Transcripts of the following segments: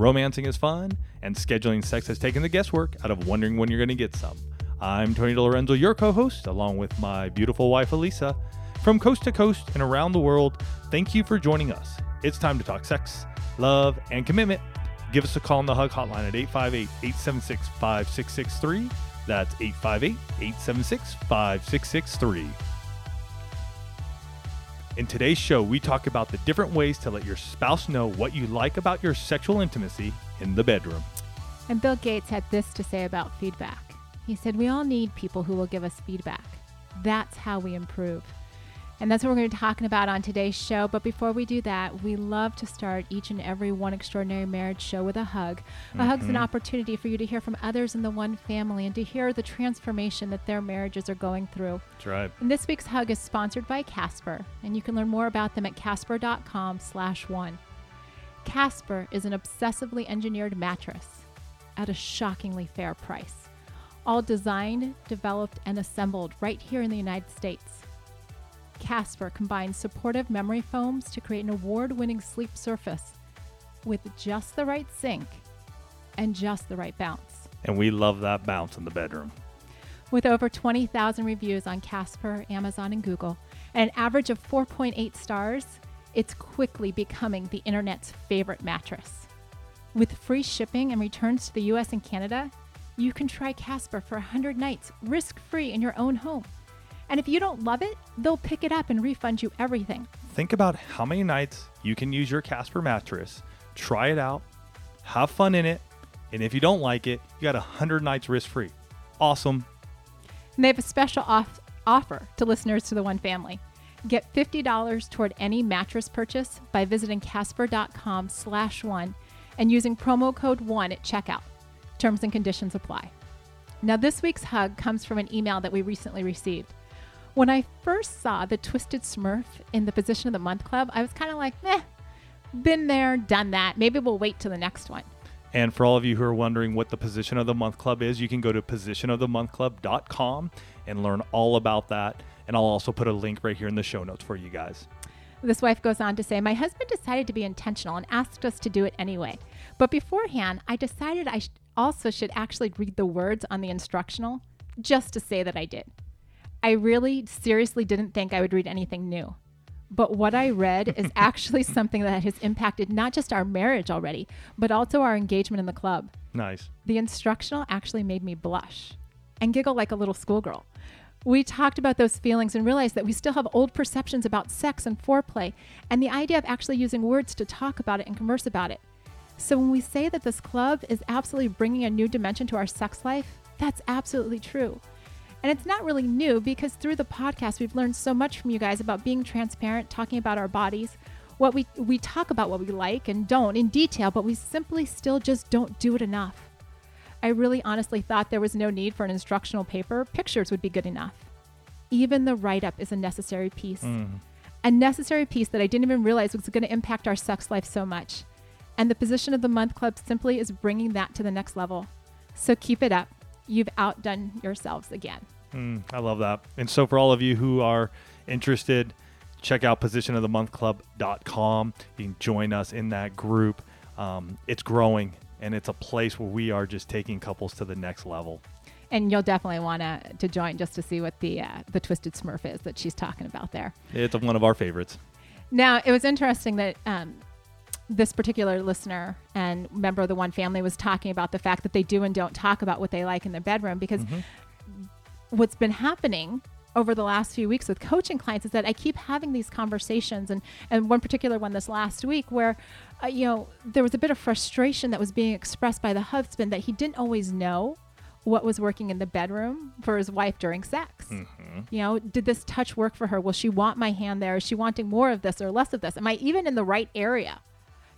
romancing is fun, and scheduling sex has taken the guesswork out of wondering when you're going to get some. I'm Tony DiLorenzo, your co host, along with my beautiful wife, Elisa. From coast to coast and around the world, thank you for joining us. It's time to talk sex, love, and commitment. Give us a call on the Hug Hotline at 858 876 5663. That's 858 876 5663. In today's show, we talk about the different ways to let your spouse know what you like about your sexual intimacy in the bedroom. And Bill Gates had this to say about feedback. He said, We all need people who will give us feedback. That's how we improve. And that's what we're going to be talking about on today's show. But before we do that, we love to start each and every One Extraordinary Marriage show with a hug. A mm-hmm. hug's an mm-hmm. opportunity for you to hear from others in the one family and to hear the transformation that their marriages are going through. That's right. And this week's hug is sponsored by Casper, and you can learn more about them at casper.com slash one. Casper is an obsessively engineered mattress at a shockingly fair price. All designed, developed, and assembled right here in the United States. Casper combines supportive memory foams to create an award winning sleep surface with just the right sink and just the right bounce. And we love that bounce in the bedroom. With over 20,000 reviews on Casper, Amazon, and Google, and an average of 4.8 stars, it's quickly becoming the internet's favorite mattress. With free shipping and returns to the US and Canada, you can try Casper for 100 nights risk free in your own home. And if you don't love it, they'll pick it up and refund you everything. Think about how many nights you can use your Casper mattress, try it out, have fun in it, and if you don't like it, you got 100 nights risk free. Awesome. And they have a special off- offer to listeners to the One Family. Get $50 toward any mattress purchase by visiting casper.com slash one and using promo code one at checkout. Terms and conditions apply. Now, this week's hug comes from an email that we recently received. When I first saw the Twisted Smurf in the Position of the Month Club, I was kind of like, eh, been there, done that. Maybe we'll wait till the next one. And for all of you who are wondering what the Position of the Month Club is, you can go to positionofthemonthclub.com and learn all about that. And I'll also put a link right here in the show notes for you guys. This wife goes on to say, My husband decided to be intentional and asked us to do it anyway. But beforehand, I decided I sh- also should actually read the words on the instructional just to say that I did. I really seriously didn't think I would read anything new. But what I read is actually something that has impacted not just our marriage already, but also our engagement in the club. Nice. The instructional actually made me blush and giggle like a little schoolgirl. We talked about those feelings and realized that we still have old perceptions about sex and foreplay, and the idea of actually using words to talk about it and converse about it. So, when we say that this club is absolutely bringing a new dimension to our sex life, that's absolutely true. And it's not really new because through the podcast, we've learned so much from you guys about being transparent, talking about our bodies. What we, we talk about what we like and don't in detail, but we simply still just don't do it enough. I really honestly thought there was no need for an instructional paper. Pictures would be good enough. Even the write up is a necessary piece. Mm. A necessary piece that I didn't even realize was going to impact our sex life so much. And the position of the month club simply is bringing that to the next level. So keep it up you've outdone yourselves again. Mm, I love that. And so, for all of you who are interested, check out positionofthemonthclub.com. You can join us in that group. Um, it's growing, and it's a place where we are just taking couples to the next level. And you'll definitely want to to join just to see what the uh, the twisted Smurf is that she's talking about there. It's one of our favorites. Now, it was interesting that um, this particular listener and member of the one family was talking about the fact that they do and don't talk about what they like in their bedroom because mm-hmm. what's been happening over the last few weeks with coaching clients is that I keep having these conversations and and one particular one this last week where uh, you know there was a bit of frustration that was being expressed by the husband that he didn't always know what was working in the bedroom for his wife during sex. Mm-hmm. You know, did this touch work for her? Will she want my hand there? Is she wanting more of this or less of this? Am I even in the right area?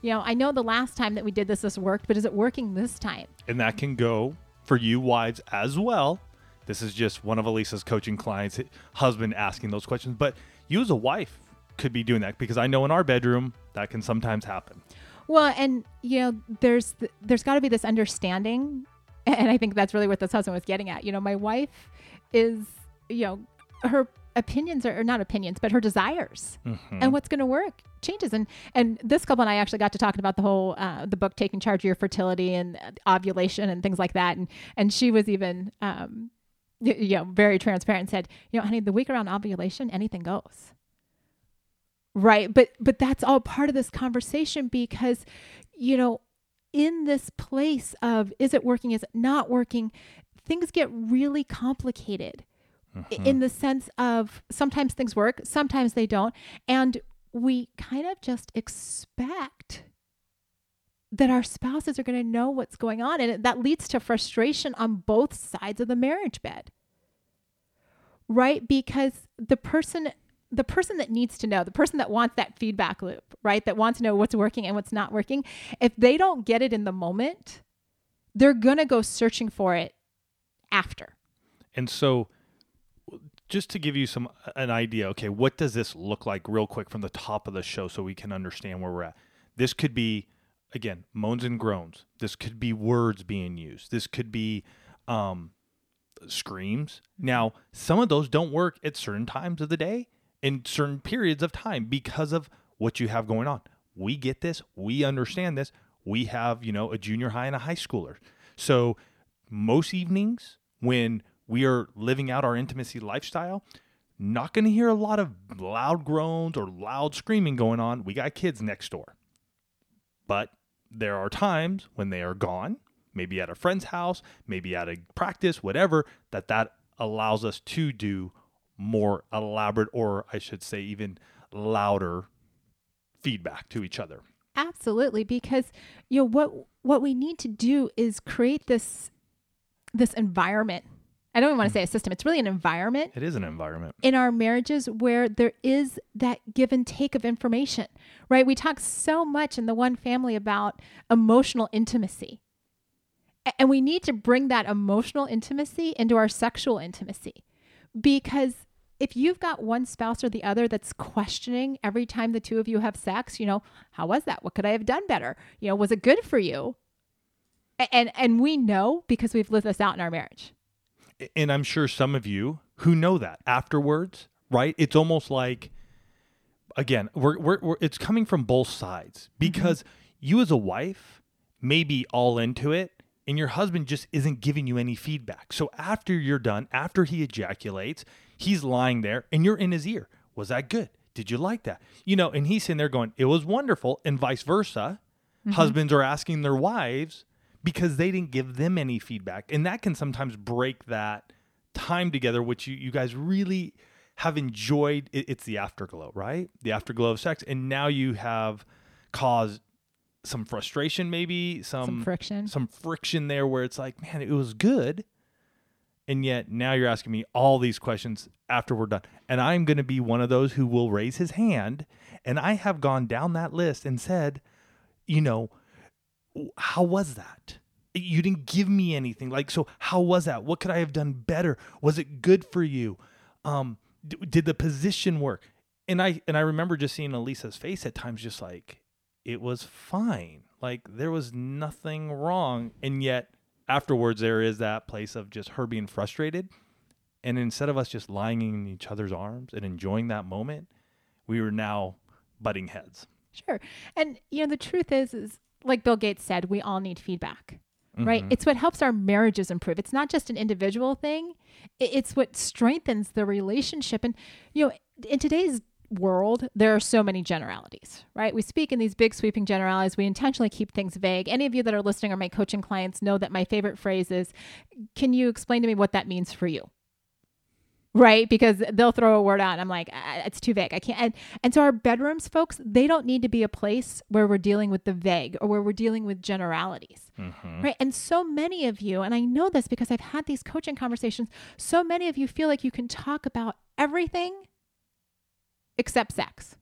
You know, I know the last time that we did this, this worked, but is it working this time? And that can go for you wives as well. This is just one of Elisa's coaching clients, husband asking those questions. But you as a wife could be doing that because I know in our bedroom that can sometimes happen. Well, and you know, there's th- there's got to be this understanding, and I think that's really what this husband was getting at. You know, my wife is, you know, her opinions are or not opinions, but her desires Mm-hmm. and what's going to work changes. And and this couple and I actually got to talking about the whole uh, the book taking charge of your fertility and uh, ovulation and things like that. And and she was even um, you know very transparent and said, you know, honey, the week around ovulation, anything goes. Right, but but that's all part of this conversation because you know in this place of is it working is it not working things get really complicated i- mm-hmm. in the sense of sometimes things work, sometimes they don't. And we kind of just expect that our spouses are going to know what's going on. And that leads to frustration on both sides of the marriage bed. Right? Because the person the person that needs to know, the person that wants that feedback loop, right? That wants to know what's working and what's not working, if they don't get it in the moment, they're going to go searching for it after. And so just to give you some an idea, okay, what does this look like real quick from the top of the show so we can understand where we're at. This could be again, moans and groans. This could be words being used. This could be um screams. Now, some of those don't work at certain times of the day in certain periods of time because of what you have going on. We get this, we understand this. We have, you know, a junior high and a high schooler. So, most evenings when we are living out our intimacy lifestyle, not going to hear a lot of loud groans or loud screaming going on. We got kids next door. But there are times when they are gone, maybe at a friend's house, maybe at a practice, whatever, that that allows us to do more elaborate or I should say even louder feedback to each other. Absolutely, because you know what what we need to do is create this this environment. I don't even want to hmm. say a system. It's really an environment It is an environment. in our marriages where there is that give and take of information, right? We talk so much in the one family about emotional intimacy. And we need to bring that emotional intimacy into our sexual intimacy. Because if you've got one spouse or the other that's questioning every time the two of you have sex, you know, how was that? What could I have done better? You know, was it good for you? And and we know because we've lived this out in our marriage. And I'm sure some of you who know that afterwards, right? It's almost like, again, we're, we're, we're it's coming from both sides mm-hmm. because you as a wife may be all into it and your husband just isn't giving you any feedback. So after you're done, after he ejaculates, he's lying there and you're in his ear. Was that good? Did you like that? You know, and he's sitting there going, it was wonderful, and vice versa. Mm-hmm. Husbands are asking their wives, because they didn't give them any feedback. And that can sometimes break that time together, which you, you guys really have enjoyed. It, it's the afterglow, right? The afterglow of sex. And now you have caused some frustration, maybe some, Some friction. some friction there where it's like, man, it was good. And yet now you're asking me all these questions after we're done. And I'm going to be one of those who will raise his hand. And I have gone down that list and said, you know, how was that? You didn't give me anything. Like, so how was that? What could I have done better? Was it good for you? Um, d- did the position work? And I and I remember just seeing Elisa's face at times, just like it was fine. Like there was nothing wrong, and yet afterwards there is that place of just her being frustrated. And instead of us just lying in each other's arms and enjoying that moment, we were now butting heads. Sure. And you know, the truth is is like Bill Gates said, we all need feedback. Right? Mm-hmm. It's what helps our marriages improve. It's not just an individual thing. It's what strengthens the relationship. And you know, in today's world, there are so many generalities, right? We speak in these big sweeping generalities. We intentionally keep things vague. Any of you that are listening or my coaching clients know that my favorite phrase is, "Can you explain to me what that means for you?" Right? Because they'll throw a word out, and I'm like, "Ah, it's too vague. I can't. And, and so our bedrooms, folks, they don't need to be a place where we're dealing with the vague or where we're dealing with generalities, right? And so many of you, and I know this because I've had these coaching conversations. So many of you feel like you can talk about everything except sex.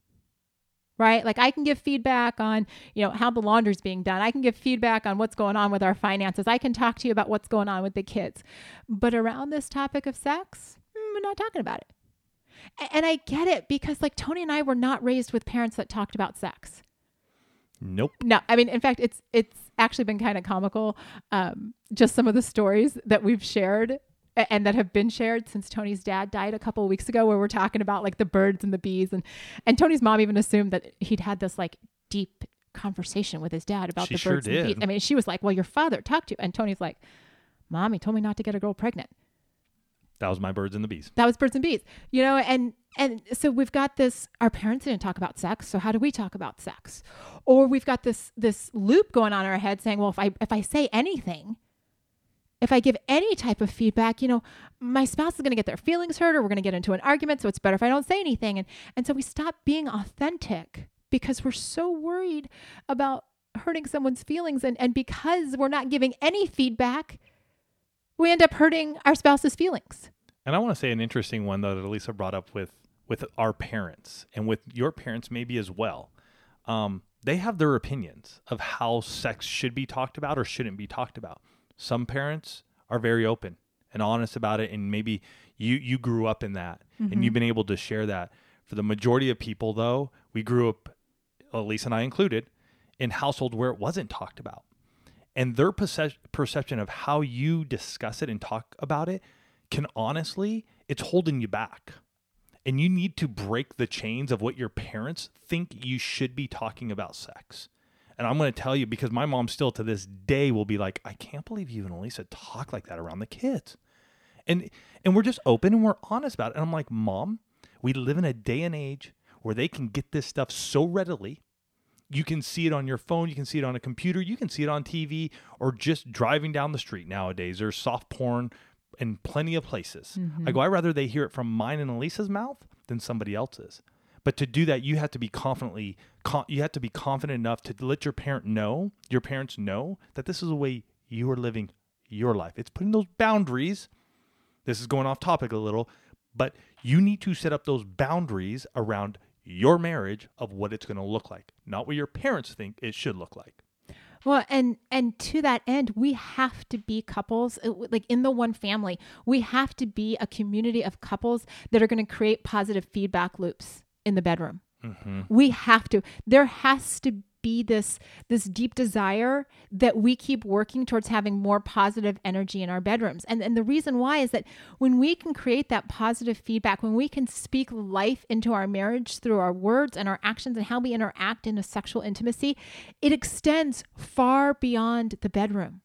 right? Like I can give feedback on, you know, how the laundry's being done. I can give feedback on what's going on with our finances. I can talk to you about what's going on with the kids. But around this topic of sex, we're not talking about it. And I get it because like Tony and I were not raised with parents that talked about sex. Nope. No, I mean, in fact, it's it's actually been kind of comical. Um, just some of the stories that we've shared and that have been shared since Tony's dad died a couple of weeks ago, where we're talking about like the birds and the bees, and and Tony's mom even assumed that he'd had this like deep conversation with his dad about She the sure birds and the did. bees. I mean, she was like, "Well, your father talked to you," and Tony's like, "Mom, he told me not to get a girl pregnant." That was my birds and the bees. that was birds and bees. You know and and so we've got this our parents didn't talk about sex so how do we talk about sex? Or we've got this this loop going on in our head saying well if i if i say anything if i give any type of feedback you know my spouse is going to get their feelings hurt or we're going to get into an argument so it's better if i don't say anything. And and so we stop being authentic because we're so worried about hurting someone's feelings. And and because we're not giving any feedback we end up hurting our spouse's feelings And I want to say an interesting one though that Elisa brought up with with our parents and with your parents maybe as well. Um, they have their opinions of how sex should be talked about or shouldn't be talked about. Some parents are very open and honest about it, and maybe you you grew up in that and you've been able to share that. For the majority of people, though, we grew up, Elisa and I included, in households where it wasn't talked about and their perce- perception of how you discuss it and talk about it can honestly it's holding you back. And you need to break the chains of what your parents think you should be talking about sex. And i'm going to tell you because my mom still to this day will be like i can't believe you and elisa talk like that around the kids. And and we're just open and we're honest about it. And i'm like mom we live in a day and age where they can get this stuff so readily you can see it on your phone, you can see it on a computer, you can see it on TV, or just driving down the street nowadays. There's soft porn in plenty of places. I go, I'd rather they hear it from mine and Elisa's mouth than somebody else's. But to do that, you have to be confidently, con- you have to be confident enough to let your parent know, your parents know that this is the way you are living your life. It's putting those boundaries. This is going off topic a little, but you need to set up those boundaries around your marriage of what it's going to look like, not what your parents think it should look like. Well, and and to that end, we have to be couples uh, like in the one family. We have to be a community of couples that are going to create positive feedback loops in the bedroom. We have to. There has to be this this deep desire that we keep working towards having more positive energy in our bedrooms. And and the reason why is that when we can create that positive feedback, when we can speak life into our marriage through our words and our actions and how we interact in a sexual intimacy, it extends far beyond the bedroom.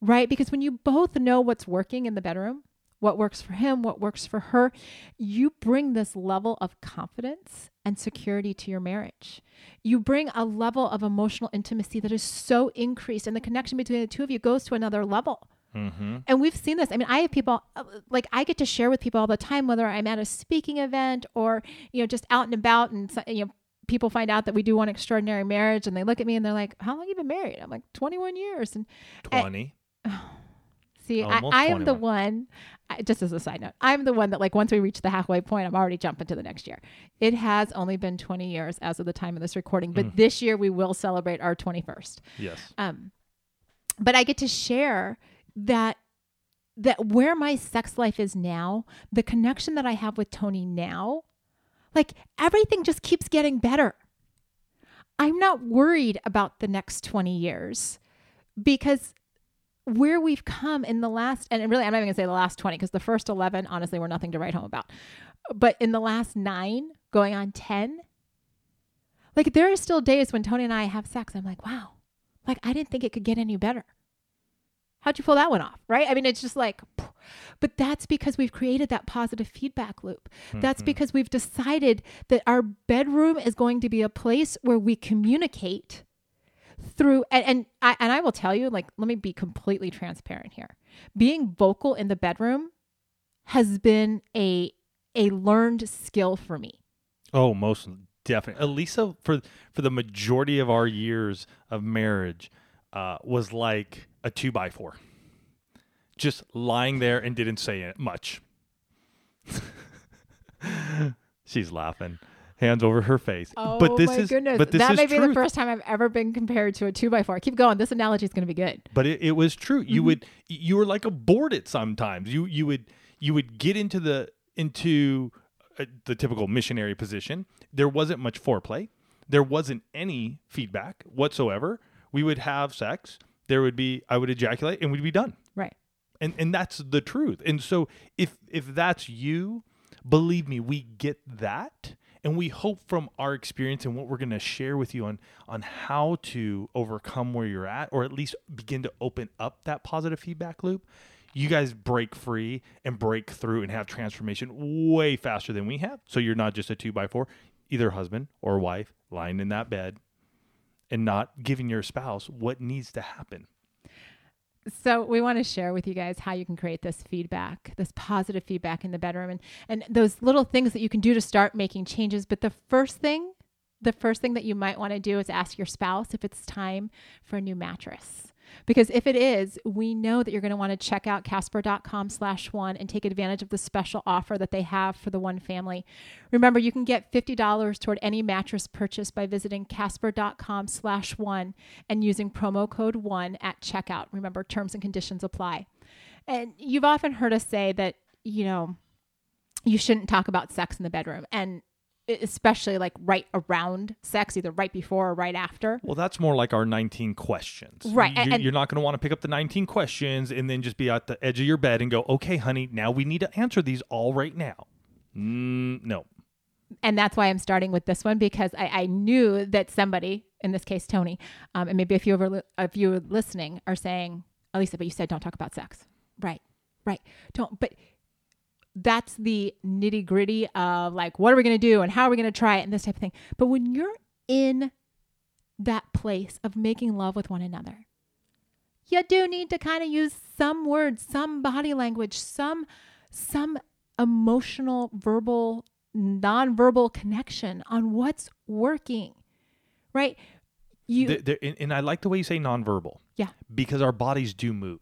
Right? Because when you both know what's working in the bedroom, what works for him, what works for her, you bring this level of confidence and security to your marriage. You bring a level of emotional intimacy that is so increased, and the connection between the two of you goes to another level. And we've seen this. I mean, I have people uh, like I get to share with people all the time, whether I'm at a speaking event or you know just out and about, and you know people find out that we do one extraordinary marriage, and they look at me and they're like, "How long have you been married?" I'm like, "21 years." And 20. See, I, Almost I am the one, I, just as a side note, I'm the one that, like, once we reach the halfway point, I'm already jumping to the next year. It has only been 20 years as of the time of this recording, but this year we will celebrate our 21st. yes. Um, but I get to share that that where my sex life is now, the connection that I have with Tony now, like everything just keeps getting better. I'm not worried about the next 20 years because where we've come in the last, and really, I'm not even gonna say the last 20 because the first 11, honestly, were nothing to write home about. But in the last nine, going on 10, like there are still days when Tony and I have sex. I'm like, wow, like I didn't think it could get any better. How'd you pull that one off? Right? I mean, it's just like, but that's because we've created that positive feedback loop. That's mm-hmm. because we've decided that our bedroom is going to be a place where we communicate through and, and I and I will tell you, like, let me be completely transparent here. Being vocal in the bedroom has been a a learned skill for me. Oh, most definitely. Elisa, for for the majority of our years of marriage, uh, was like a two by four, just lying there and didn't say much. She's laughing. Hands over her face. Oh but this my is goodness. but this that is may be the first time I've ever been compared to a two by four. Keep going. This analogy is going to be good. but it, it was true Mm-hmm. you would you were like a board it sometimes you you would you would get into the into uh, the typical missionary position there wasn't much foreplay there wasn't any feedback whatsoever we would have sex there would be i would ejaculate and we'd be done Right. and and that's the truth and so if if that's you believe me we get that and we hope from our experience and what we're going to share with you on on how to overcome where you're at or at least begin to open up that positive feedback loop. You guys break free and break through and have transformation way faster than we have. So you're not just a two by four either husband or wife lying in that bed and not giving your spouse what needs to happen So we want to share with you guys how you can create this feedback, this positive feedback in the bedroom and and those little things that you can do to start making changes. But the first thing, the first thing that you might want to do is ask your spouse if it's time for a new mattress. Because if it is, we know that you're going to want to check out casper.com slash one and take advantage of the special offer that they have for the one family. Remember, you can get $50 toward any mattress purchase by visiting casper.com slash one and using promo code one at checkout. Remember, terms and conditions apply. And you've often heard us say that, you know, you shouldn't talk about sex in the bedroom. And especially like right around sex, either right before or right after. Well, that's more like our 19 questions. Right, You, and- you're not going to want to pick up the 19 questions and then just be at the edge of your bed and go, okay, honey, now we need to answer these all right now. Mm, no. and that's why I'm starting with this one because I, I knew that somebody, in this case Tony, um, and maybe a few of, our, you listening are saying, Elisa, but you said don't talk about sex. Right, right. Don't. But that's the nitty gritty of like, what are we going to do and how are we going to try it and this type of thing. But when you're in that place of making love with one another, you do need to kind of use some words, some body language, some some emotional, verbal, nonverbal connection on what's working. Right? You Th- there- and, and I like the way you say nonverbal Yeah. because our bodies do move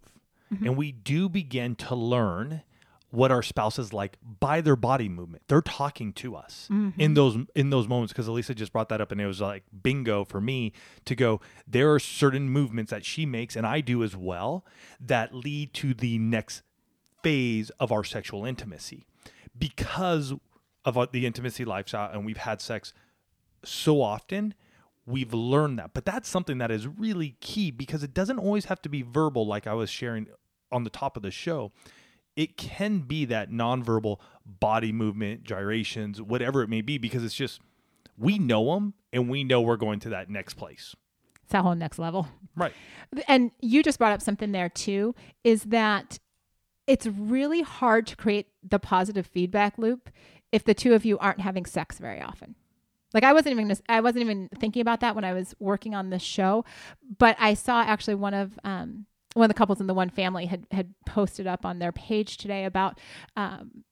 mm-hmm. and we do begin to learn what our spouse is like by their body movement. They're talking to us mm-hmm. in those in those moments because Elisa just brought that up and it was like bingo for me to go there are certain movements that she makes and I do as well that lead to the next phase of our sexual intimacy. Because of the intimacy lifestyle and we've had sex so often we've learned that. But that's something that is really key because it doesn't always have to be verbal like i was sharing on the top of the show it can be that nonverbal body movement gyrations whatever it may be because it's just we know them and we know we're going to that next place it's that whole next level. right And you just brought up something there too, is that it's really hard to create the positive feedback loop if the two of you aren't having sex very often. Like I wasn't even I wasn't even thinking about that when I was working on this show, but I saw actually one of um, one of the couples in the one family had had posted up on their page today about um,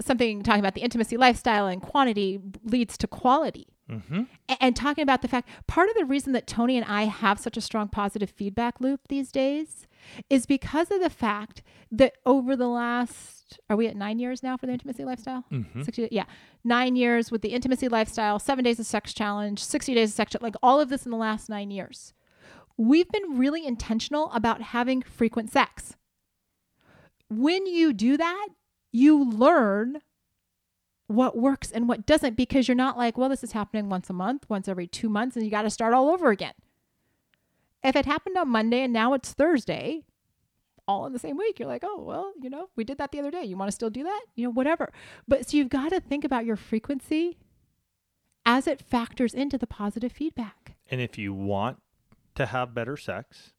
something talking about the intimacy lifestyle and quantity leads to quality mm-hmm. a- and talking about the fact part of the reason that Tony and I have such a strong positive feedback loop these days is because of the fact that over the last are we at nine years now for the intimacy lifestyle? Mhm. Six years, yeah, nine years with the intimacy lifestyle, seven days of sex challenge, sixty days of sex, like all of this in the last nine years. We've been really intentional about having frequent sex. When you do that, you learn what works and what doesn't because you're not like, well, this is happening once a month, once every two months, and you got to start all over again. If it happened on Monday and now it's Thursday, all in the same week, you're like, oh, well, you know, we did that the other day. You want to still do that? You know, whatever. But so you've got to think about your frequency as it factors into the positive feedback. And if you want to have better sex,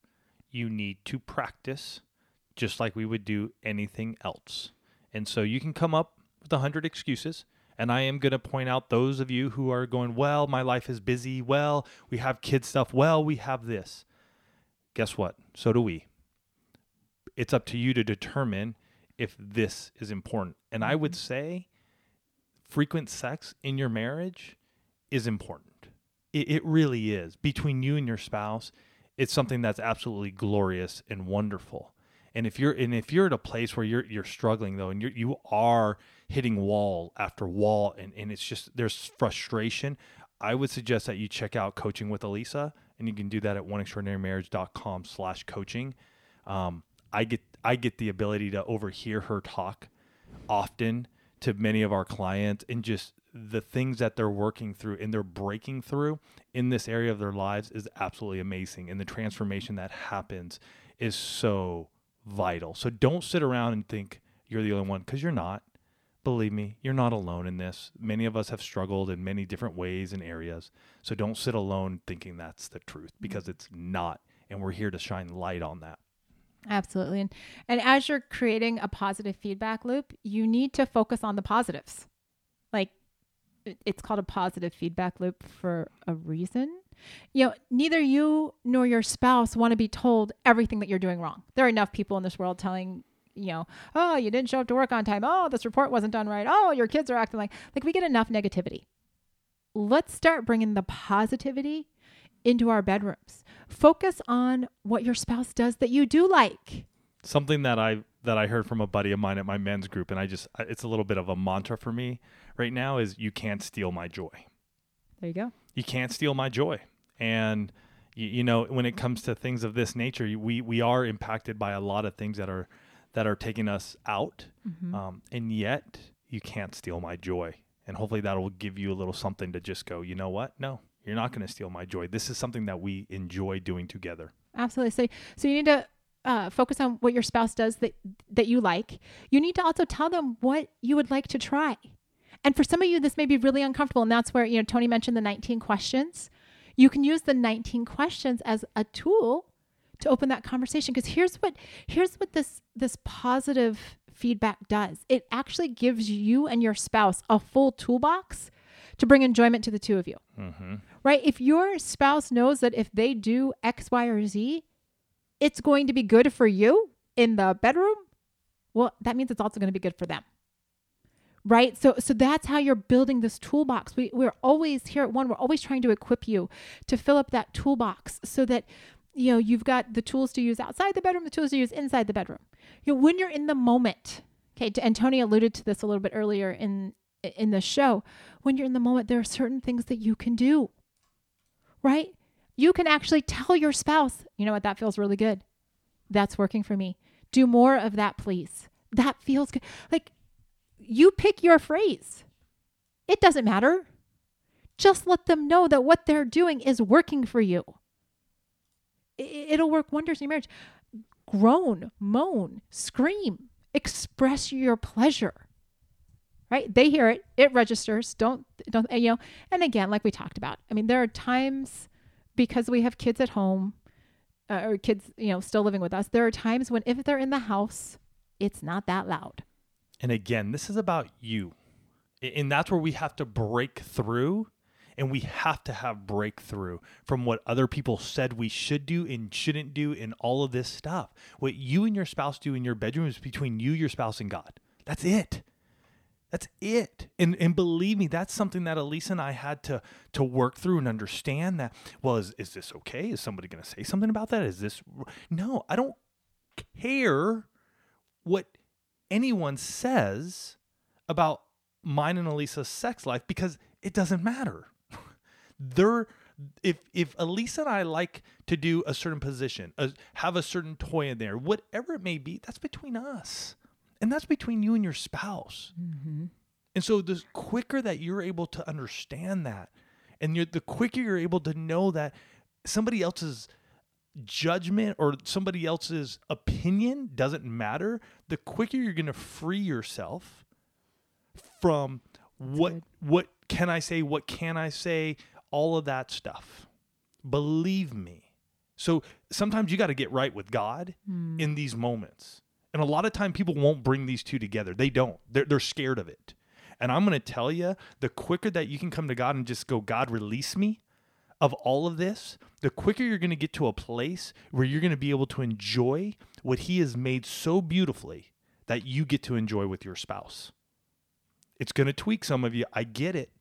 you need to practice just like we would do anything else. And so you can come up with a hundred excuses. And I am going to point out those of you who are going, well, my life is busy. Well, we have kid stuff. Well, we have this. Guess what? So do we. It's up to you to determine if this is important. And I would mm-hmm. say frequent sex in your marriage is important. It, it really is. Between you and your spouse, it's something that's absolutely glorious and wonderful. And if you're and if you're at a place where you're you're struggling though, and you're you are hitting wall after wall, and and it's just there's frustration, I would suggest that you check out coaching with Elisa, and you can do that at oneextraordinarymarriage.com slash coaching. Um, I get I get the ability to overhear her talk often to many of our clients and just the things that they're working through and they're breaking through in this area of their lives is absolutely amazing. And the transformation that happens is so vital. So don't sit around and think you're the only one because you're not. Believe me you're not alone in this. Many of us have struggled in many different ways and areas. So don't sit alone thinking that's the truth mm. because it's not and we're here to shine light on that. Absolutely. And, and as you're creating a positive feedback loop, you need to focus on the positives. It's called a positive feedback loop for a reason. You know, neither you nor your spouse want to be told everything that you're doing wrong. There are enough people in this world telling, you know, oh, you didn't show up to work on time. Oh, this report wasn't done right. Oh, your kids are acting like like we get enough negativity. Let's start bringing the positivity into our bedrooms. Focus on what your spouse does that you do like. something that I that I heard from a buddy of mine at my men's group, and I just it's a little bit of a mantra for me right now is you can't steal my joy. There you go. You can't steal my joy, and you, you know when it comes to things of this nature, we we are impacted by a lot of things that are that are taking us out, um, and yet you can't steal my joy. And hopefully that will give you a little something to just go. You know what? No, you're not going to steal my joy. This is something that we enjoy doing together. Absolutely. So, so you need to uh, focus on what your spouse does that that you like. You need to also tell them what you would like to try. And for some of you, this may be really uncomfortable, and that's where you know Tony mentioned the 19 questions. You can use the 19 questions as a tool to open that conversation. Because here's what here's what this this positive feedback does. It actually gives you and your spouse a full toolbox to bring enjoyment to the two of you Mm-hmm. right? If your spouse knows that if they do X, Y, or Z, it's going to be good for you in the bedroom, well, that means it's also going to be good for them. Right? So so that's how you're building this toolbox. We we're always here at one, we're always trying to equip you to fill up that toolbox so that you know you've got the tools to use outside the bedroom, the tools to use inside the bedroom. You know, when you're in the moment, okay, and Tony alluded to this a little bit earlier in in the show. When you're in the moment, there are certain things that you can do right? You can actually tell your spouse, you know what, that feels really good. That's working for me. Do more of that, please. That feels good. Like you pick your phrase. It doesn't matter. Just let them know that what they're doing is working for you. It'll work wonders in your marriage. Groan, moan, scream, express your pleasure right they hear it it registers don't don't you know and again like we talked about i mean there are times because we have kids at home uh, or kids you know still living with us there are times when if they're in the house it's not that loud And again, this is about you. And that's where we have to break through and we have to have breakthrough from what other people said we should do and shouldn't do and all of this stuff. What you and your spouse do in your bedroom is between you, your spouse, and God. That's it. That's it. And and believe me, that's something that Elisa and I had to to work through and understand that, well, is, is this okay? Is somebody gonna say something about that? Is this no, I don't care what anyone says about mine and Elisa's sex life because it doesn't matter. They're if if Elisa and I like to do a certain position, have a certain toy in there, whatever it may be, that's between us, and that's between you and your spouse. Mm-hmm. And so the quicker that you're able to understand that, and you're, the quicker you're able to know that somebody else's judgment or somebody else's opinion doesn't matter, the quicker you're going to free yourself from what good. what can I say, what can I say, all of that stuff. Believe me. So sometimes you got to get right with God in hmm. these moments. And a lot of time people won't bring these two together. They don't. They're, they're scared of it. And I'm going to tell you, the quicker that you can come to God and just go, God, release me of all of this, the quicker you're going to get to a place where you're going to be able to enjoy what He has made so beautifully that you get to enjoy with your spouse. It's going to tweak some of you. I get it.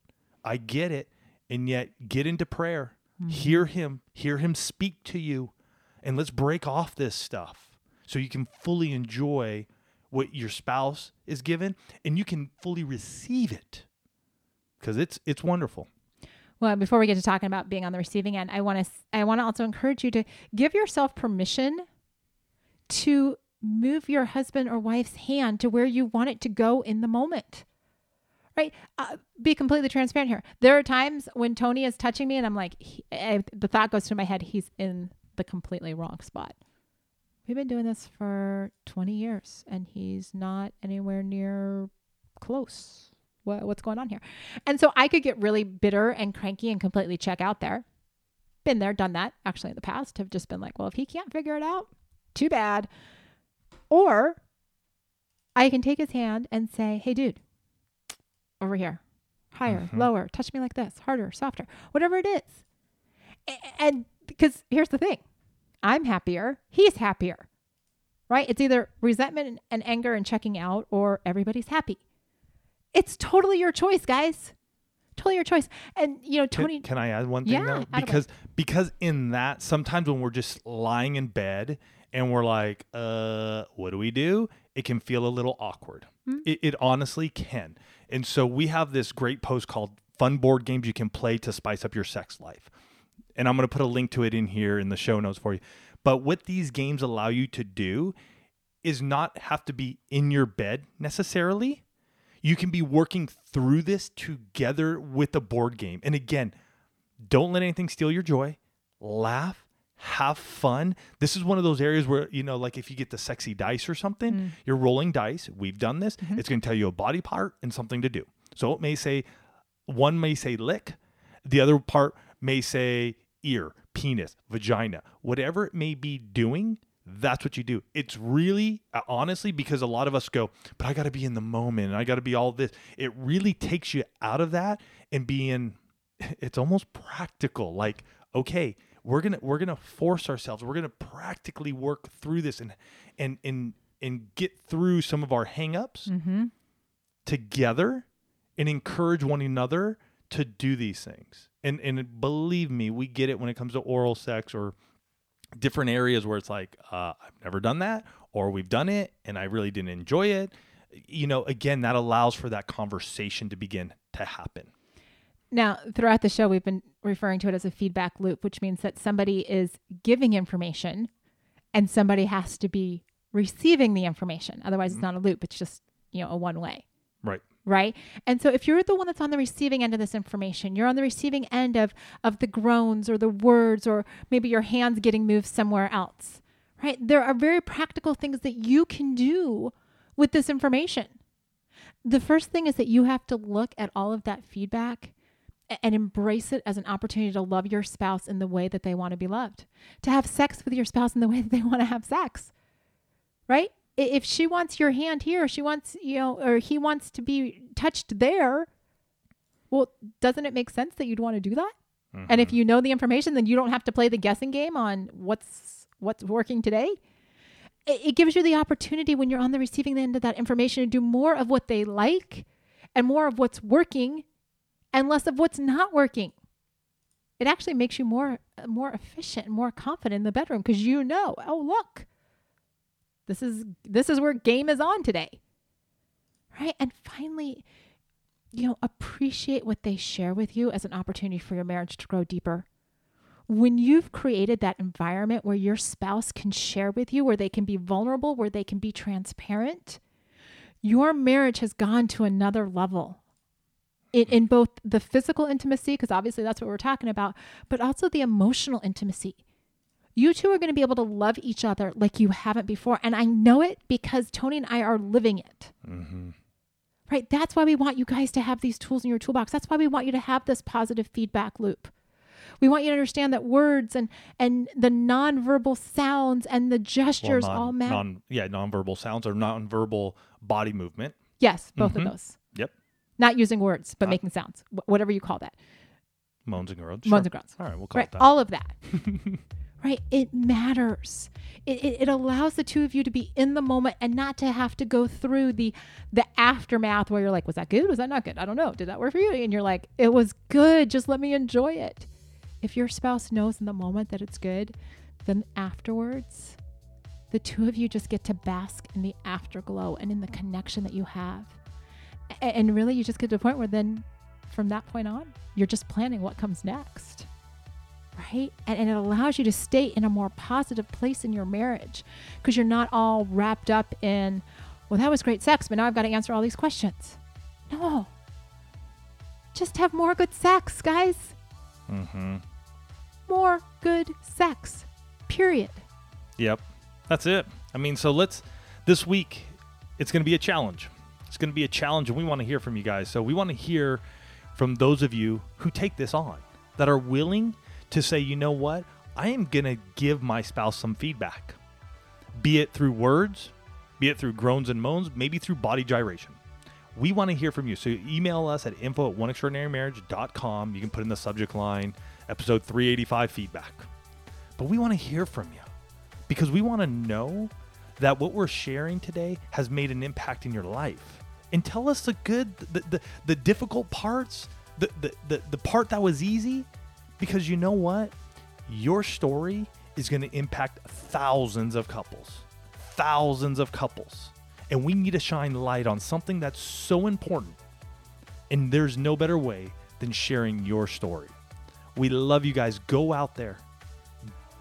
I get it. And yet, get into prayer. Mm-hmm. Hear Him. Hear Him speak to you. And let's break off this stuff. So you can fully enjoy what your spouse is given and you can fully receive it because it's it's wonderful Well, before we get to talking about being on the receiving end, I want to I want to also encourage you to give yourself permission to move your husband or wife's hand to where you want it to go in the moment. Right? Uh, be completely transparent here. There are times when Tony is touching me and I'm like he, I, the thought goes through my head he's in the completely wrong spot. We've been doing this for 20 years and he's not anywhere near close. What, what's going on here? And so I could get really bitter and cranky and completely check out there. Been there, done that actually in the past. Have just been like, well, if he can't figure it out, too bad. Or I can take his hand and say, hey, dude, over here, higher, Mhm. lower, touch me like this, harder, softer, whatever it is. And because here's the thing I'm happier, he's happier, right? It's either resentment and- anger and checking out, or everybody's happy. It's totally your choice, guys. Totally your choice. And, you know, Can- Tony, Can, I add one thing Yeah, though? Because because in that sometimes when we're just lying in bed and we're like, uh, what do we do? It can feel a little awkward. Hmm. It, it honestly can. And so we have this great post called "Fun Board Games You Can Play to Spice Up Your Sex Life," and I'm going to put a link to it in here in the show notes for you. But what these games allow you to do is not have to be in your bed necessarily you can be working through this together with a board game. And again, don't let anything steal your joy. Laugh, have fun. This is one of those areas where, you know, like if you get the sexy dice or something, mm. you're rolling dice. We've done this. Mm-hmm. It's going to tell you a body part and something to do. So it may say, one may say lick, the other part may say ear, penis, vagina, whatever it may be doing. That's what you do. It's really, uh, honestly, because a lot of us go, but I got to be in the moment and I got to be all this. It really takes you out of that and being, it's almost practical. Like, okay, we're gonna we're gonna force ourselves. We're gonna practically work through this and and and and get through some of our hangups mm-hmm. together and encourage one another to do these things. And and believe me, we get it when it comes to oral sex or different areas where it's like uh, I've never done that or we've done it and I really didn't enjoy it. You know, again, that allows for that conversation to begin to happen. Now, throughout the show, we've been referring to it as a feedback loop, which means that somebody is giving information and somebody has to be receiving the information. Otherwise, it's not a loop, it's just, you know, a one way. Right. Right? And so if you're the one that's on the receiving end of this information you're on the receiving end of of the groans or the words or maybe your hands getting moved somewhere else right? There are very practical things that you can do with this information. The first thing is that you have to look at all of that feedback and embrace it as an opportunity to love your spouse in the way that they want to be loved to have sex with your spouse in the way that they want to have sex right if she wants your hand here she wants you know or he wants to be touched there well doesn't it make sense that you'd want to do that? And if mm-hmm. you know the information then you don't have to play the guessing game on what's what's working today. It, it gives you the opportunity when you're on the receiving end of that information to do more of what they like and more of what's working and less of what's not working. It actually makes you more more efficient and more confident in the bedroom because you know oh look this is this is where game is on today. Right? And finally, you know, appreciate what they share with you as an opportunity for your marriage to grow deeper. When you've created that environment where your spouse can share with you, where they can be vulnerable, where they can be transparent, your marriage has gone to another level. In, in both the physical intimacy, because obviously that's what we're talking about, but also the emotional intimacy you two are going to be able to love each other like you haven't before. And I know it because Tony and I are living it. Right? That's why we want you guys to have these tools in your toolbox. That's why we want you to have this positive feedback loop. We want you to understand that words and and the nonverbal sounds and the Well, gestures non- all matter. non- yeah, nonverbal sounds or nonverbal body movement. yes, both Mhm. of those. Yep. Not using words, but Uh, making sounds. Wh- whatever you call that. Moans and groans. Moans Sure. and grunts. All right, we'll call right it that. all of that right? It matters. It, it, it allows the two of you to be in the moment and not to have to go through the the aftermath where you're like was that good? Was that not good? I don't know. Did that work for you? And you're like it was good. Just let me enjoy it. If your spouse knows in the moment that it's good then afterwards the two of you just get to bask in the afterglow and in the connection that you have. And really, you just get to a point where then from that point on, you're just planning what comes next. Right? And, and it allows you to stay in a more positive place in your marriage because you're not all wrapped up in, well, that was great sex, but now I've got to answer all these questions. No. Just have more good sex, guys. Mm-hmm. More good sex. Period. Yep. That's it. I mean, so let's this week it's going to be a challenge. It's going to be a challenge and we want to hear from you guys. So we want to hear from those of you who take this on that are willing to say, "You know what? I am going to give my spouse some feedback." Be it through words, be it through groans and moans, maybe through body gyration. We want to hear from you. So email us at info at oneextraordinarymarriage.com. You can put in the subject line episode 385 feedback. But we want to hear from you because we want to know that what we're sharing today has made an impact in your life. And tell us the good, the, the, the difficult parts, the, the, the, the part that was easy, because you know what? Your story is going to impact thousands of couples, thousands of couples. And we need to shine light on something that's so important. And there's no better way than sharing your story. We love you guys. Go out there,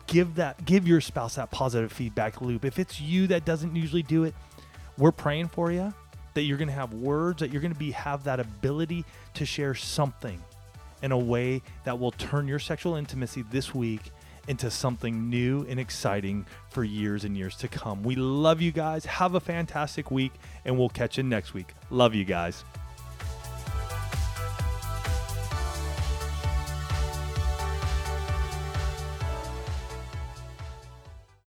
give that give your spouse that positive feedback loop if it's you that doesn't usually do it we're praying for you that you're going to have words that you're going to be have that ability to share something in a way that will turn your sexual intimacy this week into something new and exciting for years and years to come. We love you guys. Have a fantastic week and we'll catch you next week. Love you guys